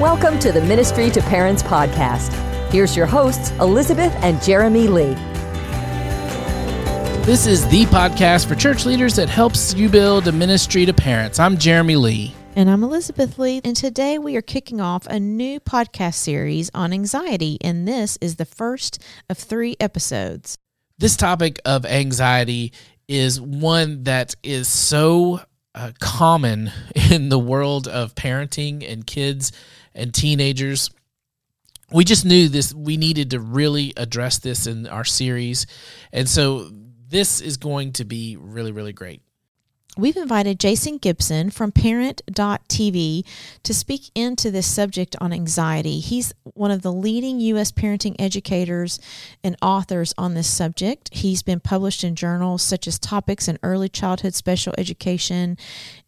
Welcome to the Ministry to Parents podcast. Here's your hosts, Elizabeth and Jeremy Lee. This is the podcast for church leaders that helps you build a ministry to parents. I'm Jeremy Lee. And I'm Elizabeth Lee, and today we are kicking off a new podcast series on anxiety, and this is the first of three episodes. This topic of anxiety is one that is so uh, common in the world of parenting and kids and teenagers. We just knew this, we needed to really address this in our series. And so this is going to be really, really great. We've invited Jason Gibson from Parent.tv to speak into this subject on anxiety. He's one of the leading U.S. parenting educators and authors on this subject. He's been published in journals such as Topics in Early Childhood Special Education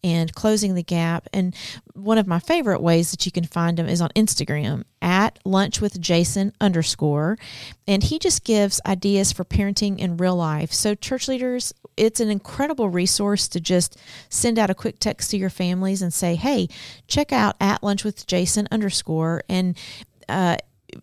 and Closing the Gap. And one of my favorite ways that you can find him is on Instagram at lunch with Jason underscore. And he just gives ideas for parenting in real life. So, church leaders, it's an incredible resource to just send out a quick text to your families and say, hey, check out at lunch with Jason underscore. And, uh,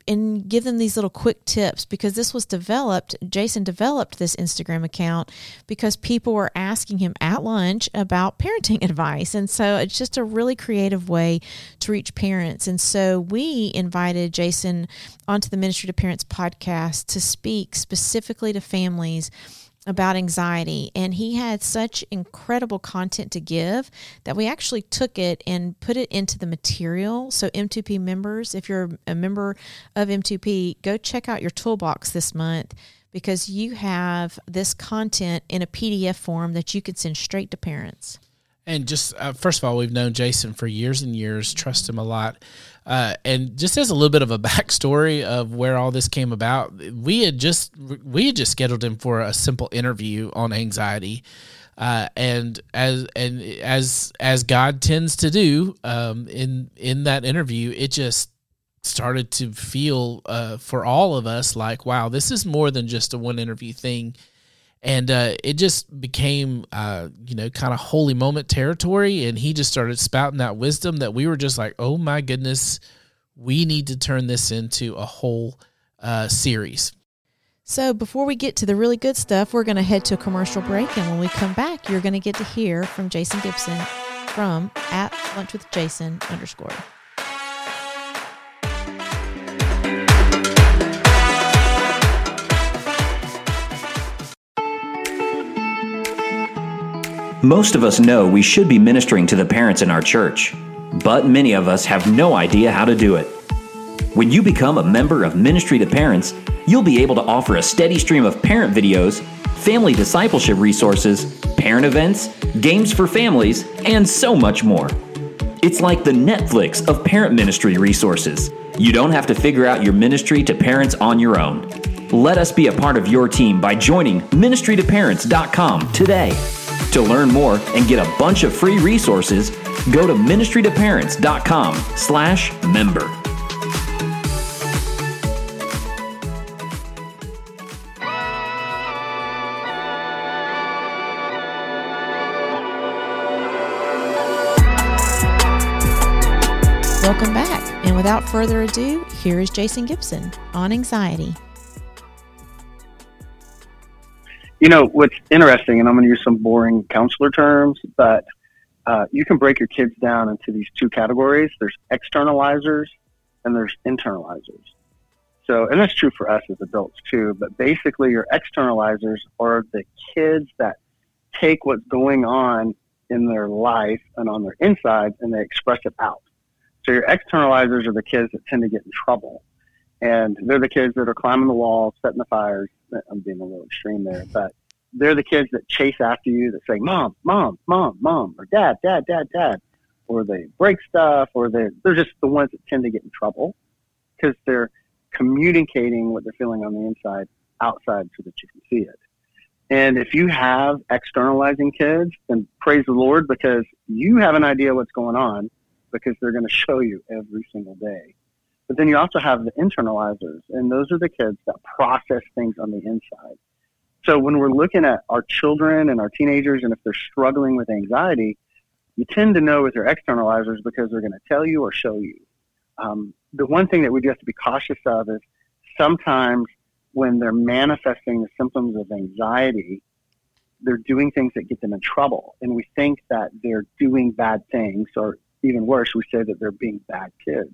and give them these little quick tips because this was developed. Jason developed this Instagram account because people were asking him at lunch about parenting advice. And so it's just a really creative way to reach parents. And so we invited Jason onto the Ministry to Parents podcast to speak specifically to families about anxiety and he had such incredible content to give that we actually took it and put it into the material. So m2p members if you're a member of m2p go check out your toolbox this month because you have this content in a pdf form that you can send straight to parents and just uh, first of all, we've known Jason for years and years, trust him a lot. Uh, and just as a little bit of a backstory of where all this came about, we had just we had just scheduled him for a simple interview on anxiety. Uh, and as and as as God tends to do um, in in that interview, it just started to feel uh, for all of us like, wow, this is more than just a one interview thing and uh, it just became uh, you know kind of holy moment territory. And he just started spouting that wisdom that we were just like oh my goodness we need to turn this into a whole uh, series. So before we get to the really good stuff we're going to head to a commercial break. And when we come back you're going to get to hear from jason gibson from at lunch with jason underscore Most of us know we should be ministering to the parents in our church, but many of us have no idea how to do it. When you become a member of Ministry to Parents, you'll be able to offer a steady stream of parent videos, family discipleship resources, parent events, games for families, and so much more. It's like the Netflix of parent ministry resources. You don't have to figure out your ministry to parents on your own. Let us be a part of your team by joining ministrytoparents.com today. To learn more and get a bunch of free resources, go to ministrytoparents.com slash member. Welcome back. And without further ado, here is Jason Gibson on anxiety. You know what's interesting, and I'm going to use some boring counselor terms, but uh, you can break your kids down into these two categories. There's externalizers and there's internalizers. So, and that's true for us as adults too. But basically, your externalizers are the kids that take what's going on in their life and on their inside and they express it out. So your externalizers are the kids that tend to get in trouble. And they're the kids that are climbing the walls, setting the fires, I'm being a little extreme there, but they're the kids that chase after you that say, mom, mom, mom, mom, or dad, dad, dad, dad, or they break stuff, or they're, they're just the ones that tend to get in trouble because they're communicating what they're feeling on the inside outside so that you can see it. And if you have externalizing kids, then praise the Lord because you have an idea what's going on because they're going to show you every single day. But then you also have the internalizers, and those are the kids that process things on the inside. So when we're looking at our children and our teenagers, and if they're struggling with anxiety, you tend to know with their externalizers because they're going to tell you or show you. um, the one thing that we do have to be cautious of is sometimes when they're manifesting the symptoms of anxiety, they're doing things that get them in trouble. And we think that they're doing bad things, or even worse, we say that they're being bad kids.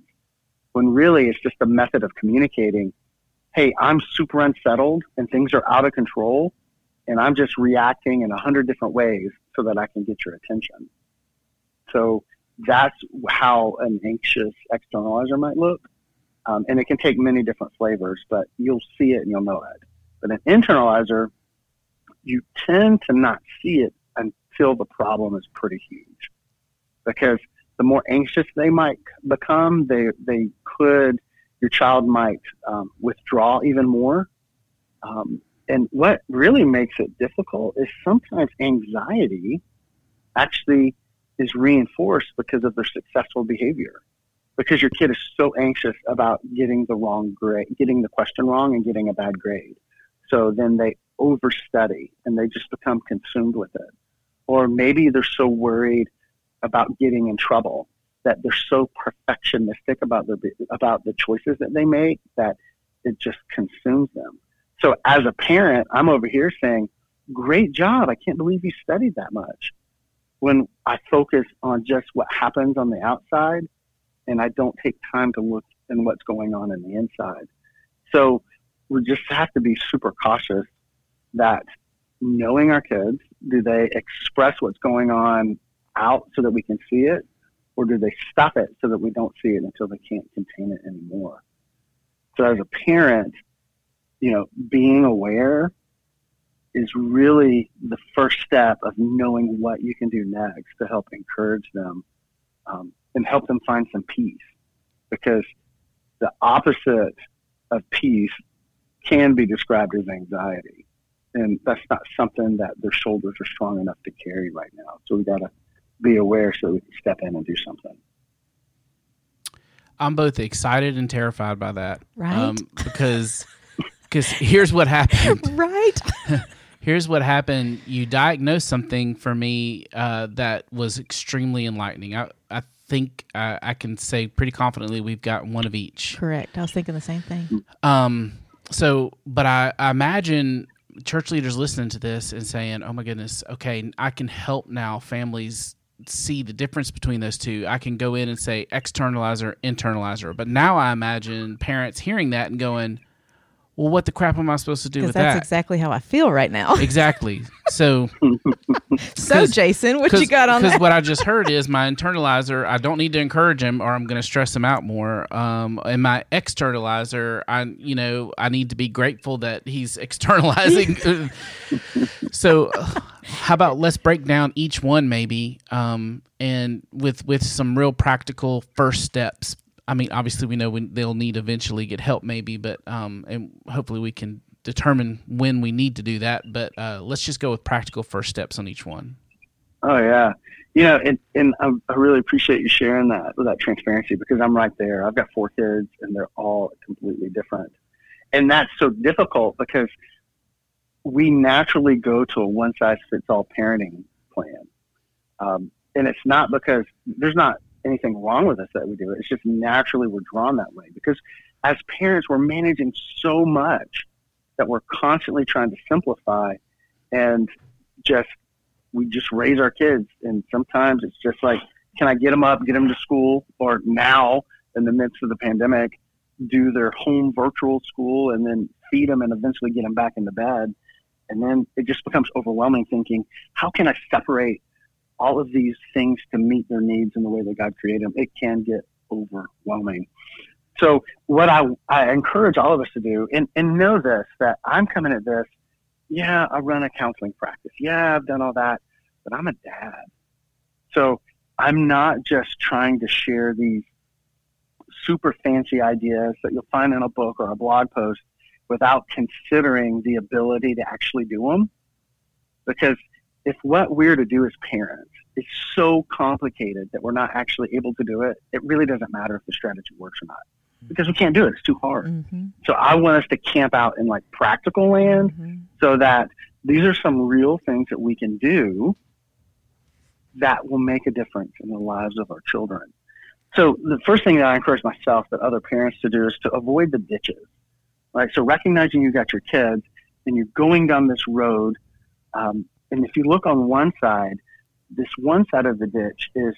When really it's just a method of communicating, hey, I'm super unsettled and things are out of control, and I'm just reacting in a hundred different ways so that I can get your attention. So that's how an anxious externalizer might look. Um, and it can take many different flavors, but you'll see it and you'll know it. But an internalizer, you tend to not see it until the problem is pretty huge. Because the more anxious they might become, they, they could, your child might um, withdraw even more. Um, and what really makes it difficult is sometimes anxiety actually is reinforced because of their successful behavior. Because your kid is so anxious about getting the wrong grade, getting the question wrong and getting a bad grade. So then they overstudy and they just become consumed with it. Or maybe they're so worried about getting in trouble that they're so perfectionistic about their about the choices that they make that it just consumes them. So as a parent, I'm over here saying, "Great job! I can't believe you studied that much." when I focus on just what happens on the outside and I don't take time to look in what's going on in the inside. So we just have to be super cautious that knowing our kids, do they express what's going on out so that we can see it? Or do they stop it so that we don't see it until they can't contain it anymore? So as a parent, you know, being aware is really the first step of knowing what you can do next to help encourage them um, and help them find some peace. Because the opposite of peace can be described as anxiety. And that's not something that their shoulders are strong enough to carry right now. So we got to be aware so we can step in and do something. I'm both excited and terrified by that. Right. Um, because because here's what happened. right. here's what happened. You diagnosed something for me uh, that was extremely enlightening. I, I think uh, I can say pretty confidently we've got one of each. Correct. I was thinking the same thing. Um. So, but I, I imagine church leaders listening to this and saying, "Oh my goodness, okay, I can help now families see the difference between those two. I can go in and say externalizer, internalizer. But now I imagine parents hearing that and going, well, what the crap am I supposed to do with that? that's that? exactly how I feel right now. exactly. So, so Jason, what you got on Because what I just heard is my internalizer. I don't need to encourage him, or I'm going to stress him out more. Um, and my externalizer, I you know I need to be grateful that he's externalizing. so, how about let's break down each one maybe, um, and with with some real practical first steps I mean, obviously, we know when they'll need eventually get help, maybe, but um, and hopefully we can determine when we need to do that. But uh, let's just go with practical first steps on each one. Oh yeah, you know, and and I, really appreciate you sharing that with that transparency because I'm right there. I've got four kids, and they're all completely different, and that's so difficult because we naturally go to a one size fits all parenting plan, um, and it's not because there's not anything wrong with us that we do it. It's just naturally we're drawn that way because as parents, we're managing so much that we're constantly trying to simplify and just, we just raise our kids. And sometimes it's just like, can I get them up, get them to school, or now in the midst of the pandemic, do their home virtual school and then feed them and eventually get them back into bed. And then it just becomes overwhelming thinking, how can I separate all of these things to meet their needs in the way that God created them, it can get overwhelming. So what I, I encourage all of us to do, and, and know this, that I'm coming at this, yeah, I run a counseling practice. Yeah, I've done all that, but I'm a dad. So I'm not just trying to share these super fancy ideas that you'll find in a book or a blog post without considering the ability to actually do them. Because if what we're to do as parents is so complicated that we're not actually able to do it, it really doesn't matter if the strategy works or not because we can't do it. It's too hard. Mm-hmm. So I want us to camp out in like practical land mm-hmm. so that these are some real things that we can do that will make a difference in the lives of our children. So the first thing that I encourage myself, but other parents to do, is to avoid the ditches. Right. So recognizing you got your kids and you're going down this road, um, and if you look on one side, this one side of the ditch is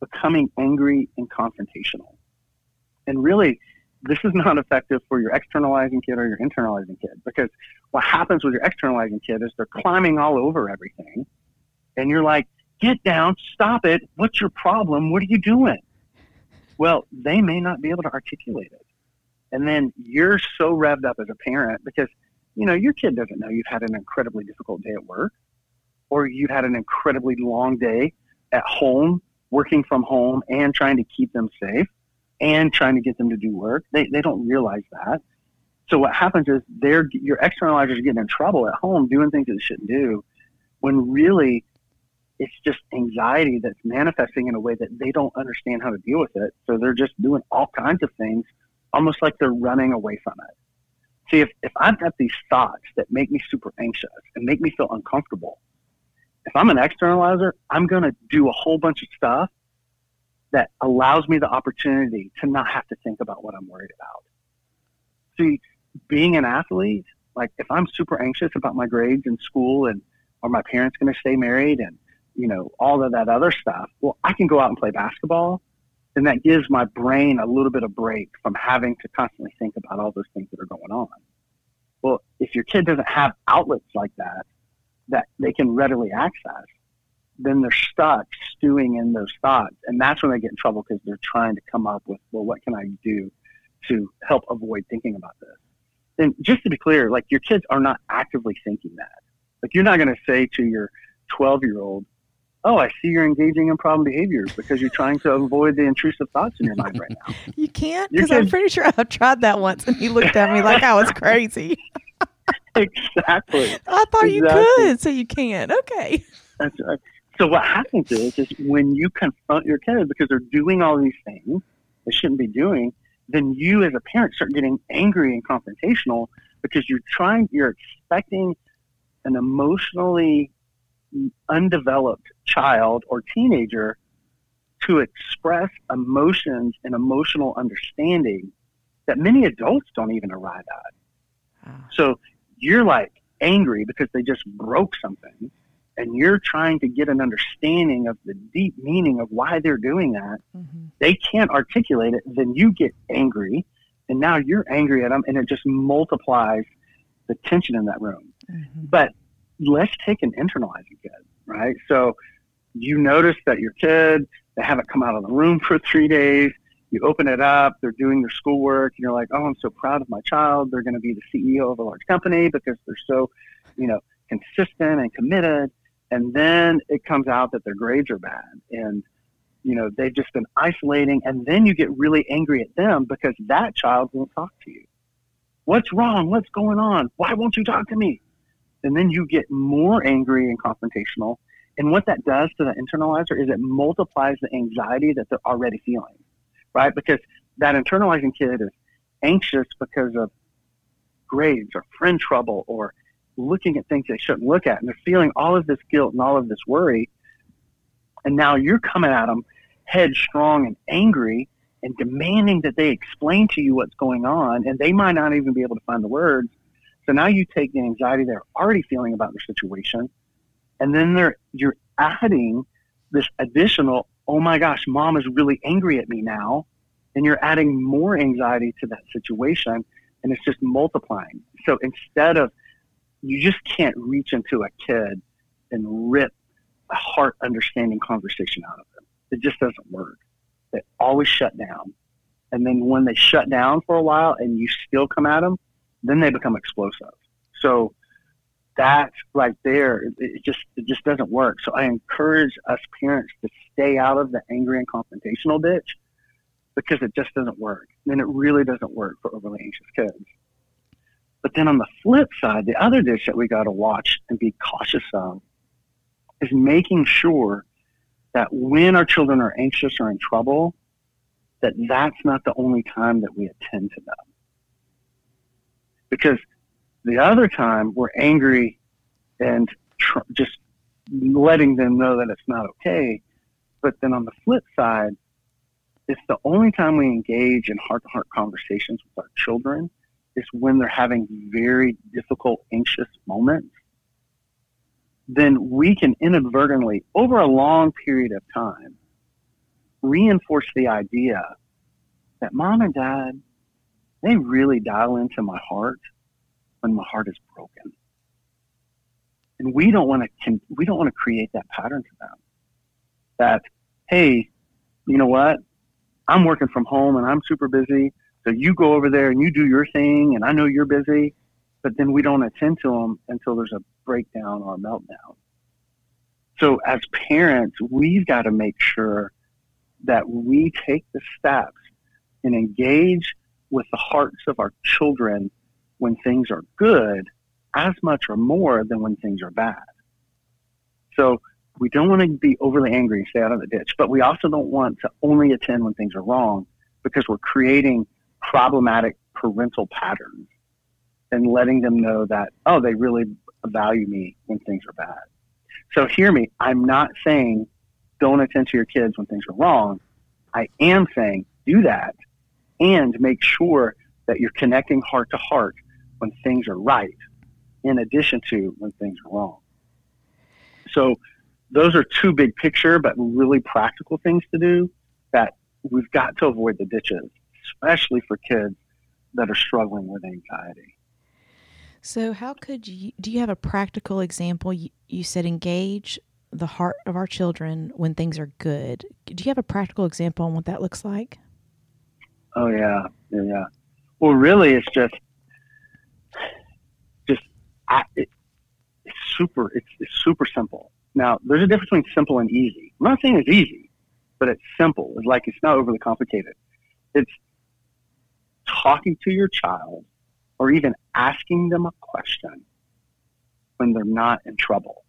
becoming angry and confrontational. And really, this is not effective for your externalizing kid or your internalizing kid because what happens with your externalizing kid is they're climbing all over everything. And you're like, get down, stop it. What's your problem? What are you doing? Well, they may not be able to articulate it. And then you're so revved up as a parent because, you know, your kid doesn't know you've had an incredibly difficult day at work or you've had an incredibly long day at home, working from home and trying to keep them safe and trying to get them to do work. They, they don't realize that. So what happens is they're, your externalizers are getting in trouble at home doing things that they shouldn't do when really it's just anxiety that's manifesting in a way that they don't understand how to deal with it. So they're just doing all kinds of things, almost like they're running away from it. See, if, if I've got these thoughts that make me super anxious and make me feel uncomfortable, if I'm an externalizer, I'm going to do a whole bunch of stuff that allows me the opportunity to not have to think about what I'm worried about. See, being an athlete, like if I'm super anxious about my grades in school and are my parents going to stay married and you know all of that other stuff, well, I can go out and play basketball, and that gives my brain a little bit of break from having to constantly think about all those things that are going on. Well, if your kid doesn't have outlets like that, that they can readily access, then they're stuck stewing in those thoughts. And that's when they get in trouble because they're trying to come up with, well, what can I do to help avoid thinking about this? And just to be clear, like your kids are not actively thinking that. Like you're not going to say to your 12 year old, oh, I see you're engaging in problem behaviors because you're trying to avoid the intrusive thoughts in your mind right now. You can't because I'm pretty sure I've tried that once and he looked at me like I was crazy. exactly. I thought exactly. you could, so you can't. Okay. That's right. So what happens is, is when you confront your kids because they're doing all these things they shouldn't be doing, then you as a parent start getting angry and confrontational because you're trying, you're expecting an emotionally undeveloped child or teenager to express emotions and emotional understanding that many adults don't even arrive at. Ah. So you're like angry because they just broke something and you're trying to get an understanding of the deep meaning of why they're doing that, mm-hmm. they can't articulate it, then you get angry, and now you're angry at them, and it just multiplies the tension in that room. Mm-hmm. But let's take an internalizing kid, right? So you notice that your kid, they haven't come out of the room for three days. You open it up, they're doing their schoolwork, and you're like, oh, I'm so proud of my child. They're going to be the CEO of a large company because they're so, you know, consistent and committed. And then it comes out that their grades are bad and you know they've just been isolating and then you get really angry at them because that child won't talk to you. What's wrong? What's going on? Why won't you talk to me? And then you get more angry and confrontational. And what that does to the internalizer is it multiplies the anxiety that they're already feeling right because that internalizing kid is anxious because of grades or friend trouble or looking at things they shouldn't look at, and they're feeling all of this guilt and all of this worry. And now you're coming at them headstrong and angry and demanding that they explain to you what's going on, and they might not even be able to find the words. So now you take the anxiety they're already feeling about their situation, and then they're you're adding this additional, oh my gosh, mom is really angry at me now, and you're adding more anxiety to that situation, and it's just multiplying. So instead of you just can't reach into a kid and rip a heart understanding conversation out of them. It just doesn't work. They always shut down. And then when they shut down for a while and you still come at them, then they become explosive. So that right there, it just it just doesn't work. So I encourage us parents to stay out of the angry and confrontational ditch because it just doesn't work. And it really doesn't work for overly anxious kids. But then on the flip side, the other dish that we got to watch and be cautious of is making sure that when our children are anxious or in trouble, that that's not the only time that we attend to them. Because the other time we're angry and tr- just letting them know that it's not okay. But then on the flip side, if the only time we engage in heart to heart conversations with our children is when they're having very difficult, anxious moments, then we can inadvertently, over a long period of time, reinforce the idea that mom and dad, they really dial into my heart when my heart is broken. And we don't want to we don't want to create that pattern for them. That hey, you know what? I'm working from home and I'm super busy. So you go over there and you do your thing, and I know you're busy, but then we don't attend to them until there's a breakdown or a meltdown. So as parents, we've got to make sure that we take the steps and engage with the hearts of our children when things are good as much or more than when things are bad. So we don't want to be overly angry and stay out of the ditch, but we also don't want to only attend when things are wrong because we're creating problematic parental patterns and letting them know that, oh, they really value me when things are bad. So hear me, I'm not saying don't attend to your kids when things are wrong. I am saying do that and make sure that you're connecting heart to heart when things are right, in addition to when things are wrong. So those are two big picture but really practical things to do that we've got to avoid the ditches, especially for kids that are struggling with anxiety. So, how could you do you have a practical example? You, you said engage the heart of our children when things are good. Do you have a practical example on what that looks like? Oh yeah, yeah, yeah. Well, really, it's just, just, I, it, it's super. It's, it's super simple. Now, there's a difference between simple and easy. I'm not saying it's easy, but it's simple. It's like it's not overly complicated. It's talking to your child or even asking them a question when they're not in trouble.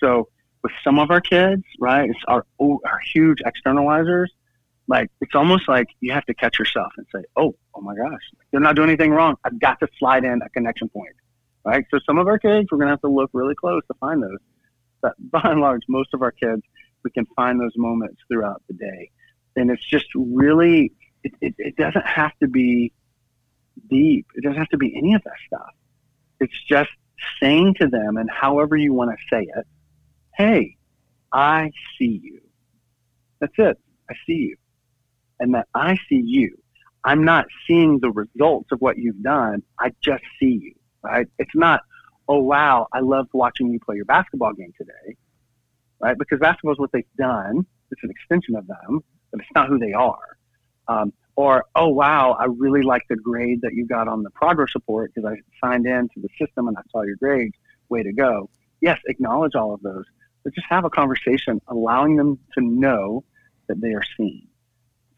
So with some of our kids, right, it's our, our huge externalizers. Like it's almost like you have to catch yourself and say, "Oh, oh my gosh, they're not doing anything wrong. I've got to slide in a connection point." Right. So some of our kids, we're gonna have to look really close to find those. But by and large, most of our kids, we can find those moments throughout the day, and it's just really, it, it, it doesn't have to be deep. It doesn't have to be any of that stuff. It's just saying to them, and however you want to say it, hey, I see you. That's it. I see you. And that I see you. I'm not seeing the results of what you've done. I just see you, right? It's not, oh, wow, I loved watching you play your basketball game today, right? Because basketball is what they've done. It's an extension of them, but it's not who they are. Um, or oh wow, I really like the grade that you got on the progress report because I signed in to the system and I saw your grades. Way to go! Yes, acknowledge all of those, but just have a conversation, allowing them to know that they are seen.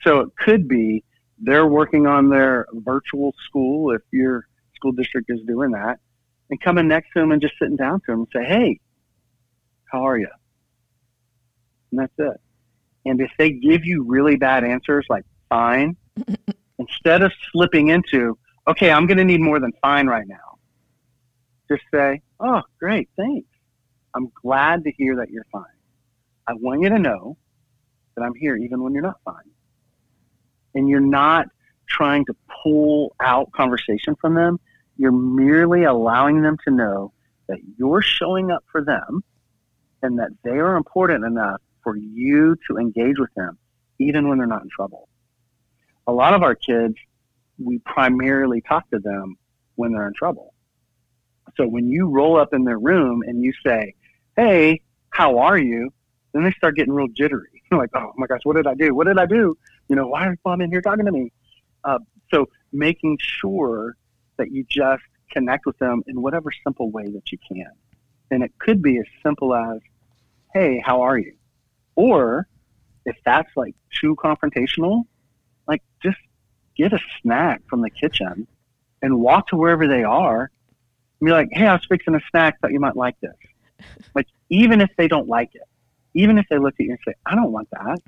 So it could be they're working on their virtual school if your school district is doing that, and coming next to them and just sitting down to them and say, "Hey, how are you?" And that's it. And if they give you really bad answers like fine, instead of slipping into, okay, I'm going to need more than fine right now, just say, oh, great, thanks. I'm glad to hear that you're fine. I want you to know that I'm here even when you're not fine. And you're not trying to pull out conversation from them. You're merely allowing them to know that you're showing up for them and that they are important enough for you to engage with them even when they're not in trouble a lot of our kids, we primarily talk to them when they're in trouble. So when you roll up in their room and you say, Hey, how are you? Then they start getting real jittery. like, oh my gosh, what did I do? What did I do? You know, why is mom in here talking to me? Uh, so making sure that you just connect with them in whatever simple way that you can. And it could be as simple as, hey, how are you? Or if that's like too confrontational, like just get a snack from the kitchen and walk to wherever they are and be like, hey, I was fixing a snack, thought you might like this. like, even if they don't like it, even if they look at you and say, I don't want that,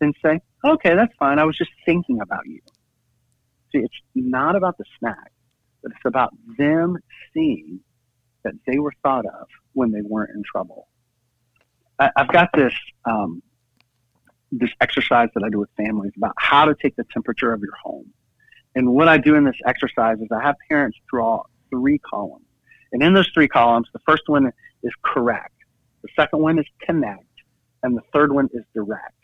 then say, okay, that's fine. I was just thinking about you. See, it's not about the snack, but it's about them seeing that they were thought of when they weren't in trouble. I, have got this um, this exercise that I do with families about how to take the temperature of your home. And what I do in this exercise is I have parents draw three columns. And in those three columns, the first one is correct, the second one is connect, and the third one is direct.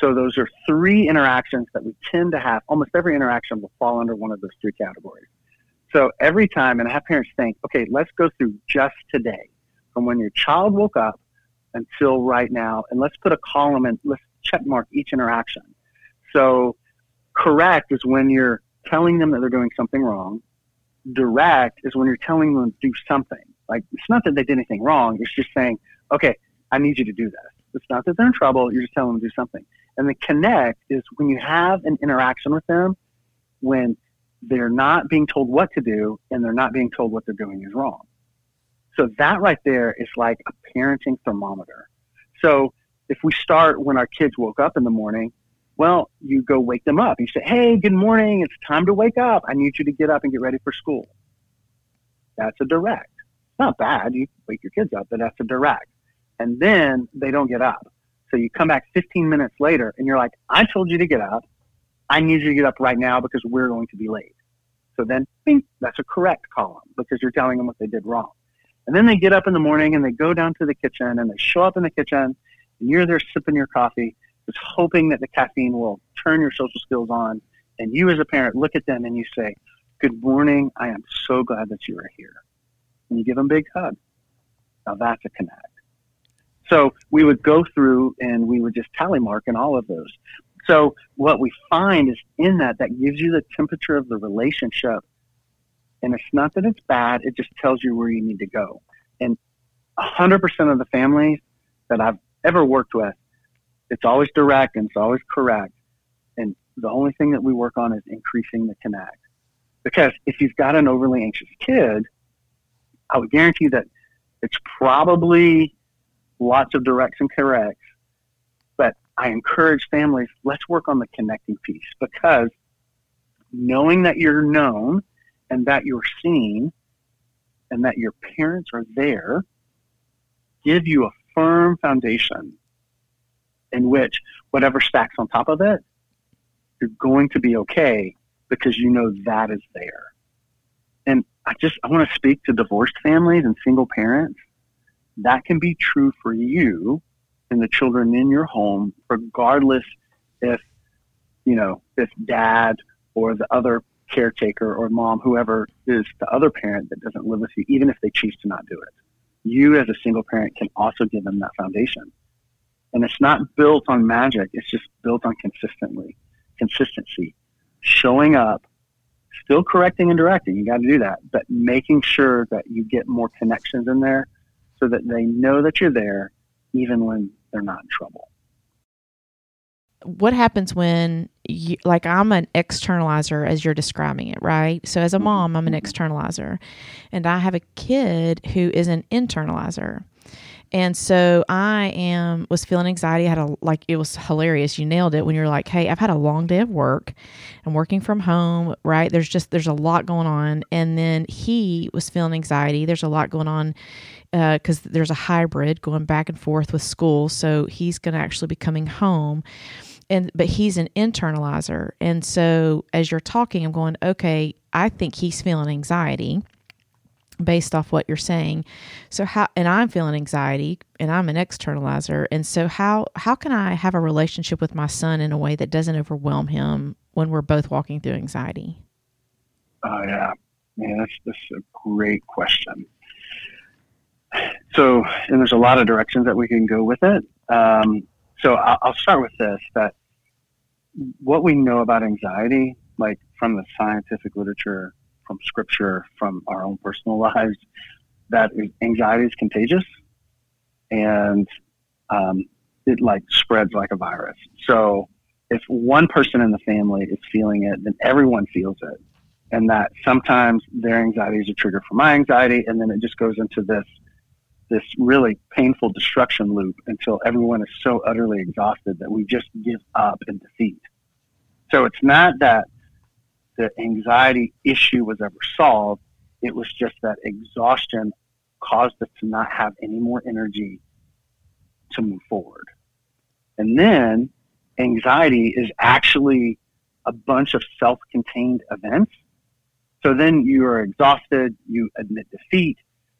So those are three interactions that we tend to have. Almost every interaction will fall under one of those three categories. So every time, and I have parents think, okay, let's go through just today, from when your child woke up until right now, and let's put a column and let's check mark each interaction. So correct is when you're telling them that they're doing something wrong. Direct is when you're telling them to do something. Like it's not that they did anything wrong. It's just saying, okay, I need you to do this. It's not that they're in trouble. You're just telling them to do something. And the connect is when you have an interaction with them when they're not being told what to do and they're not being told what they're doing is wrong. So that right there is like a parenting thermometer. So if we start when our kids woke up in the morning, well, you go wake them up. You say, Hey, good morning. It's time to wake up. I need you to get up and get ready for school. That's a direct. It's not bad. You wake your kids up, but that's a direct. And then they don't get up. So you come back 15 minutes later and you're like, I told you to get up. I need you to get up right now because we're going to be late. So then, bing, that's a correct column because you're telling them what they did wrong. And then they get up in the morning and they go down to the kitchen and they show up in the kitchen and you're there sipping your coffee, just hoping that the caffeine will turn your social skills on. And you as a parent look at them and you say, good morning. I am so glad that you are here. And you give them a big hug. Now that's a connect. So we would go through and we would just tally mark in all of those. So what we find is in that, that gives you the temperature of the relationship. And it's not that it's bad, it just tells you where you need to go. And 100% of the families that I've ever worked with, it's always direct and it's always correct. And the only thing that we work on is increasing the connect. Because if you've got an overly anxious kid, I would guarantee that it's probably lots of directs and corrects. I encourage families, let's work on the connecting piece because knowing that you're known and that you're seen and that your parents are there give you a firm foundation in which whatever stacks on top of it, you're going to be okay because you know that is there. And I just I want to speak to divorced families and single parents that can be true for you and the children in your home, regardless if, you know, if dad or the other caretaker or mom, whoever is the other parent that doesn't live with you, even if they choose to not do it. You as a single parent can also give them that foundation. And it's not built on magic, it's just built on consistently consistency. Showing up, still correcting and directing, you got to do that, but making sure that you get more connections in there so that they know that you're there even when they're not in trouble. What happens when you, like I'm an externalizer as you're describing it, right? So as a mm-hmm. mom, I'm an mm-hmm. externalizer and I have a kid who is an internalizer. And so I am was feeling anxiety. I had a like it was hilarious. You nailed it when you're like, "Hey, I've had a long day of work. I'm working from home, right? There's just there's a lot going on." And then he was feeling anxiety. There's a lot going on because uh, there's a hybrid going back and forth with school. So he's going to actually be coming home. And, but he's an internalizer. And so as you're talking, I'm going, okay, I think he's feeling anxiety based off what you're saying. So how and I'm feeling anxiety and I'm an externalizer. And so how how can I have a relationship with my son in a way that doesn't overwhelm him when we're both walking through anxiety? Oh yeah. Man, that's that's a great question so, and there's a lot of directions that we can go with it. Um, so I'll, I'll start with this: that what we know about anxiety, like from the scientific literature, from scripture, from our own personal lives, that anxiety is contagious, and um, it like spreads like a virus. So if one person in the family is feeling it, then everyone feels it. And that sometimes their anxiety is a trigger for my anxiety, and then it just goes into this this really painful destruction loop until everyone is so utterly exhausted that we just give up in defeat. So it's not that the anxiety issue was ever solved. It was just that exhaustion caused us to not have any more energy to move forward. And then anxiety is actually a bunch of self contained events. So then you are exhausted, you admit defeat,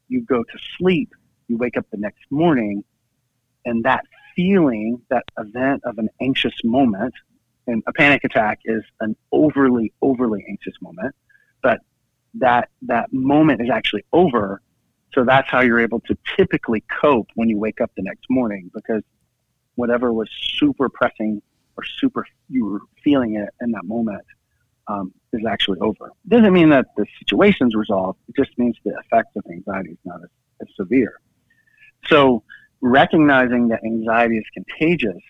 you go to sleep, you wake up the next morning, and that feeling, that event of an anxious moment, and a panic attack is an overly, overly anxious moment, but that that moment is actually over. So that's how you're able to typically cope when you wake up the next morning because whatever was super pressing or super you were feeling it in that moment um, is actually over. It doesn't mean that the situation's resolved. It just means the effect of anxiety is not as, as severe. So recognizing that anxiety is contagious,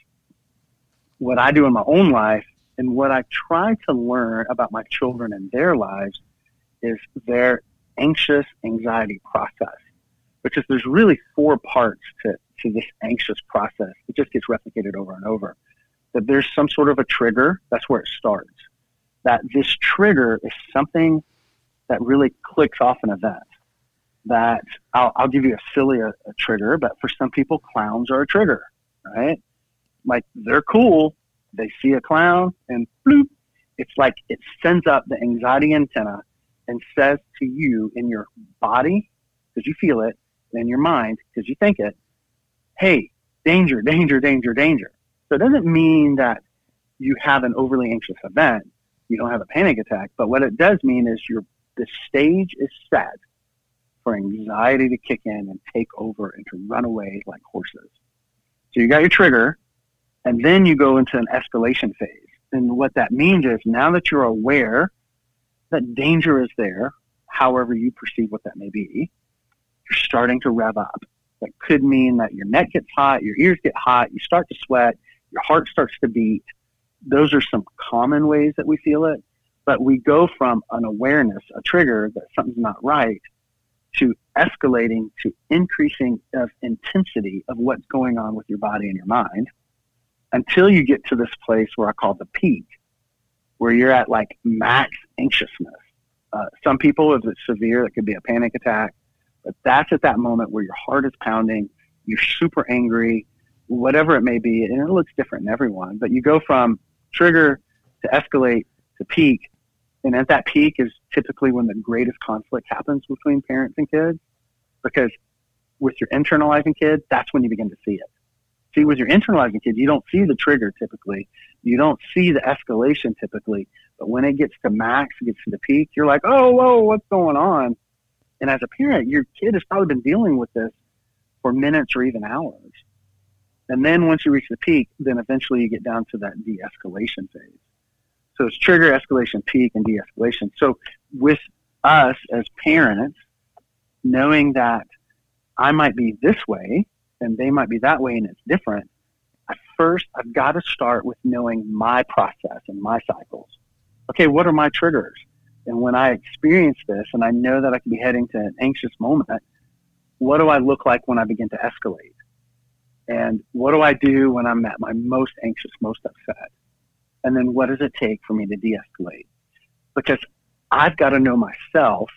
what I do in my own life and what I try to learn about my children and their lives is their anxious anxiety process, because there's really four parts to, to this anxious process. It just gets replicated over and over. That there's some sort of a trigger, that's where it starts. That this trigger is something that really clicks off an event that I'll, I'll give you a silly a, a trigger, but for some people, clowns are a trigger, right? Like they're cool. They see a clown and bloop. It's like it sends up the anxiety antenna and says to you in your body, because you feel it, and in your mind, because you think it, hey, danger, danger, danger, danger. So it doesn't mean that you have an overly anxious event. You don't have a panic attack. But what it does mean is your the stage is set for anxiety to kick in and take over and to run away like horses. So you got your trigger, and then you go into an escalation phase. And what that means is now that you're aware that danger is there, however you perceive what that may be, you're starting to rev up. That could mean that your neck gets hot, your ears get hot, you start to sweat, your heart starts to beat. Those are some common ways that we feel it. But we go from an awareness, a trigger that something's not right, to escalating to increasing of intensity of what's going on with your body and your mind until you get to this place where I call the peak, where you're at like max anxiousness. Uh, some people, if it's severe, it could be a panic attack, but that's at that moment where your heart is pounding, you're super angry, whatever it may be, and it looks different in everyone. But you go from trigger to escalate to peak, and at that peak is typically when the greatest conflict happens between parents and kids, because with your internalizing kid, that's when you begin to see it. See, with your internalizing kid, you don't see the trigger typically. You don't see the escalation typically. But when it gets to max, it gets to the peak, you're like, oh, whoa, what's going on? And as a parent, your kid has probably been dealing with this for minutes or even hours. And then once you reach the peak, then eventually you get down to that de escalation phase. So it's trigger, escalation, peak, and de escalation. So with us as parents, knowing that I might be this way and they might be that way and it's different, at first I've got to start with knowing my process and my cycles. Okay, what are my triggers? And when I experience this and I know that I could be heading to an anxious moment, what do I look like when I begin to escalate? And what do I do when I'm at my most anxious, most upset? And then what does it take for me to de escalate? Because I've got to know myself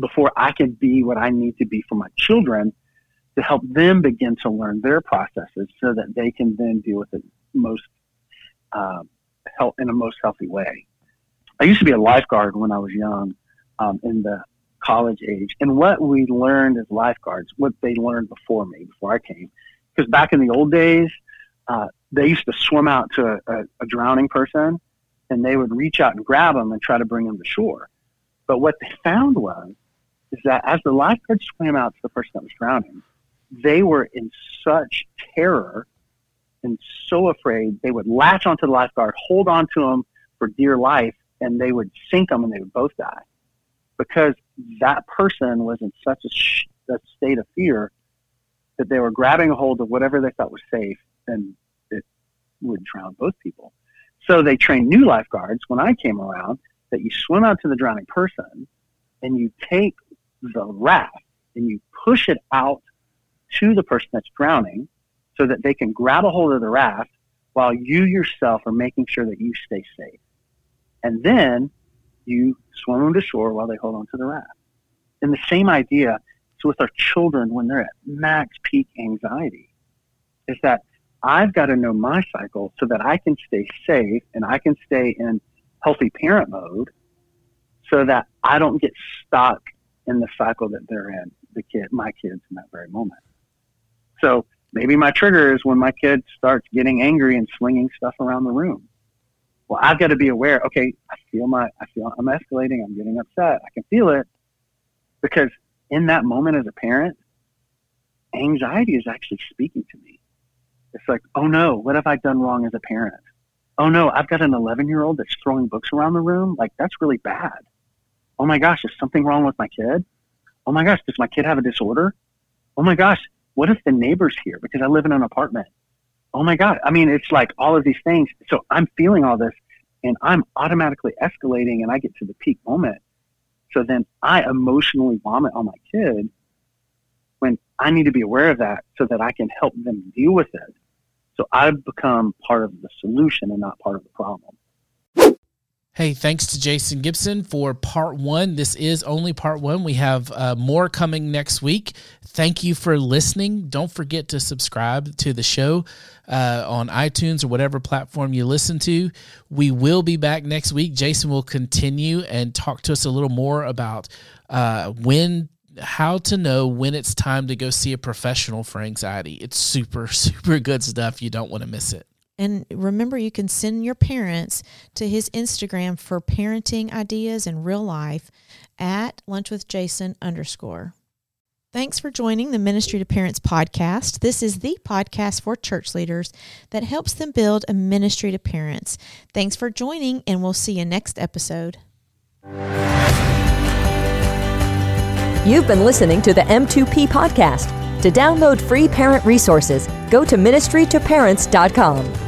before I can be what I need to be for my children to help them begin to learn their processes so that they can then deal with it most um, help in a most healthy way. I used to be a lifeguard when I was young um, in the college age. And what we learned as lifeguards, what they learned before me, before I came, because back in the old days, uh, they used to swim out to a, a, a drowning person and they would reach out and grab them and try to bring them to shore. But what they found was is that as the lifeguard swam out to the person that was drowning, they were in such terror and so afraid they would latch onto the lifeguard, hold on to him for dear life, and they would sink them and they would both die because that person was in such a, sh- a state of fear that they were grabbing a hold of whatever they thought was safe and it would drown both people. So they trained new lifeguards when I came around that you swim out to the drowning person and you take the raft and you push it out to the person that's drowning so that they can grab a hold of the raft while you yourself are making sure that you stay safe. And then you swim them to shore while they hold on to the raft. And the same idea is with our children when they're at max peak anxiety, is that I've got to know my cycle so that I can stay safe and I can stay in healthy parent mode so that I don't get stuck in the cycle that they're in, the kid, my kids in that very moment. So maybe my trigger is when my kid starts getting angry and swinging stuff around the room. Well, I've got to be aware. Okay, I feel my, I feel I'm escalating. I'm getting upset. I can feel it because in that moment as a parent, anxiety is actually speaking to me. It's like, oh no, what have I done wrong as a parent? Oh no, I've got an 11 year old that's throwing books around the room. Like that's really bad. Oh my gosh, is something wrong with my kid? Oh my gosh, does my kid have a disorder? Oh my gosh, what if the neighbor's hear because I live in an apartment? Oh my God. I mean, it's like all of these things. So I'm feeling all this and I'm automatically escalating and I get to the peak moment. So then I emotionally vomit on my kid when I need to be aware of that so that I can help them deal with it. So I've become part of the solution and not part of the problem. Hey, thanks to Jason Gibson for part one. This is only part one. We have uh, more coming next week. Thank you for listening. Don't forget to subscribe to the show uh, on iTunes or whatever platform you listen to. We will be back next week. Jason will continue and talk to us a little more about uh, when how to know when it's time to go see a professional for anxiety. It's super, super good stuff. You don't want to miss it. And remember, you can send your parents to his Instagram for parenting ideas in real life at lunchwithjason underscore. Thanks for joining the Ministry to Parents podcast. This is the podcast for church leaders that helps them build a ministry to parents. Thanks for joining, and we'll see you next episode. You've been listening to the M2P podcast. To download free parent resources, go to ministrytoparents.com.